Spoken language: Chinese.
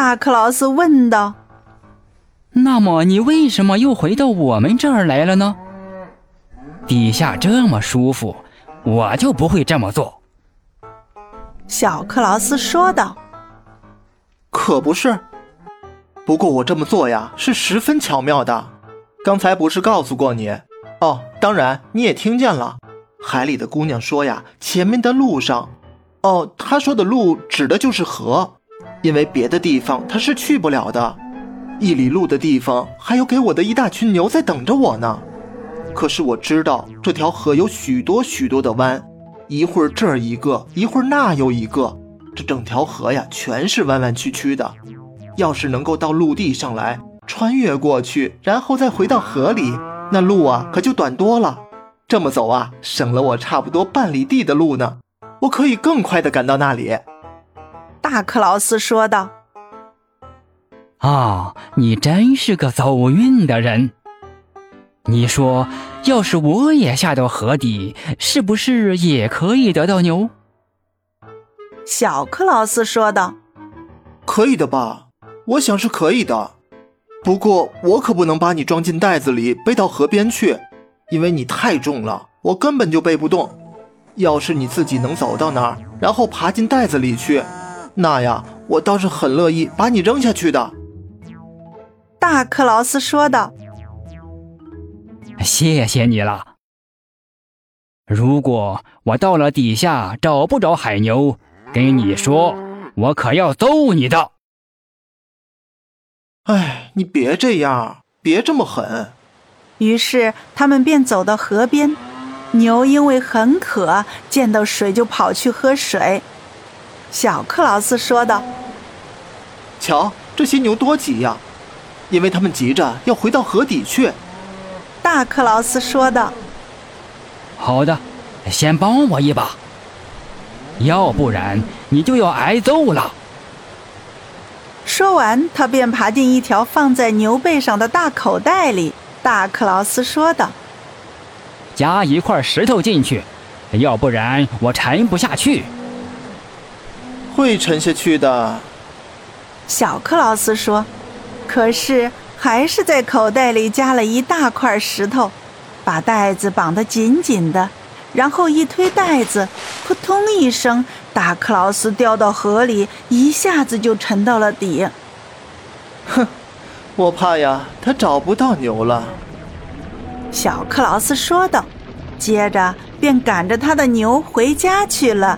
大克劳斯问道。那么你为什么又回到我们这儿来了呢？底下这么舒服，我就不会这么做。小克劳斯说道。可不是，不过我这么做呀是十分巧妙的。刚才不是告诉过你？哦，当然你也听见了。海里的姑娘说呀，前面的路上，哦，她说的路指的就是河，因为别的地方他是去不了的。一里路的地方，还有给我的一大群牛在等着我呢。可是我知道这条河有许多许多的弯，一会儿这儿一个，一会儿那又一个，这整条河呀，全是弯弯曲曲的。要是能够到陆地上来，穿越过去，然后再回到河里，那路啊可就短多了。这么走啊，省了我差不多半里地的路呢。我可以更快地赶到那里。”大克劳斯说道。啊，你真是个走运的人！你说，要是我也下到河底，是不是也可以得到牛？小克劳斯说道：“可以的吧？我想是可以的。不过，我可不能把你装进袋子里背到河边去，因为你太重了，我根本就背不动。要是你自己能走到那儿，然后爬进袋子里去，那呀，我倒是很乐意把你扔下去的。”大克劳斯说道：“谢谢你了。如果我到了底下找不着海牛，跟你说，我可要揍你的。”哎，你别这样，别这么狠。于是他们便走到河边，牛因为很渴，见到水就跑去喝水。小克劳斯说道：“瞧，这些牛多急呀！”因为他们急着要回到河底去，大克劳斯说道：“好的，先帮我一把，要不然你就要挨揍了。”说完，他便爬进一条放在牛背上的大口袋里。大克劳斯说道：“加一块石头进去，要不然我沉不下去。”会沉下去的，小克劳斯说。可是，还是在口袋里加了一大块石头，把袋子绑得紧紧的，然后一推袋子，扑通一声，大克劳斯掉到河里，一下子就沉到了底。哼，我怕呀，他找不到牛了。”小克劳斯说道，接着便赶着他的牛回家去了。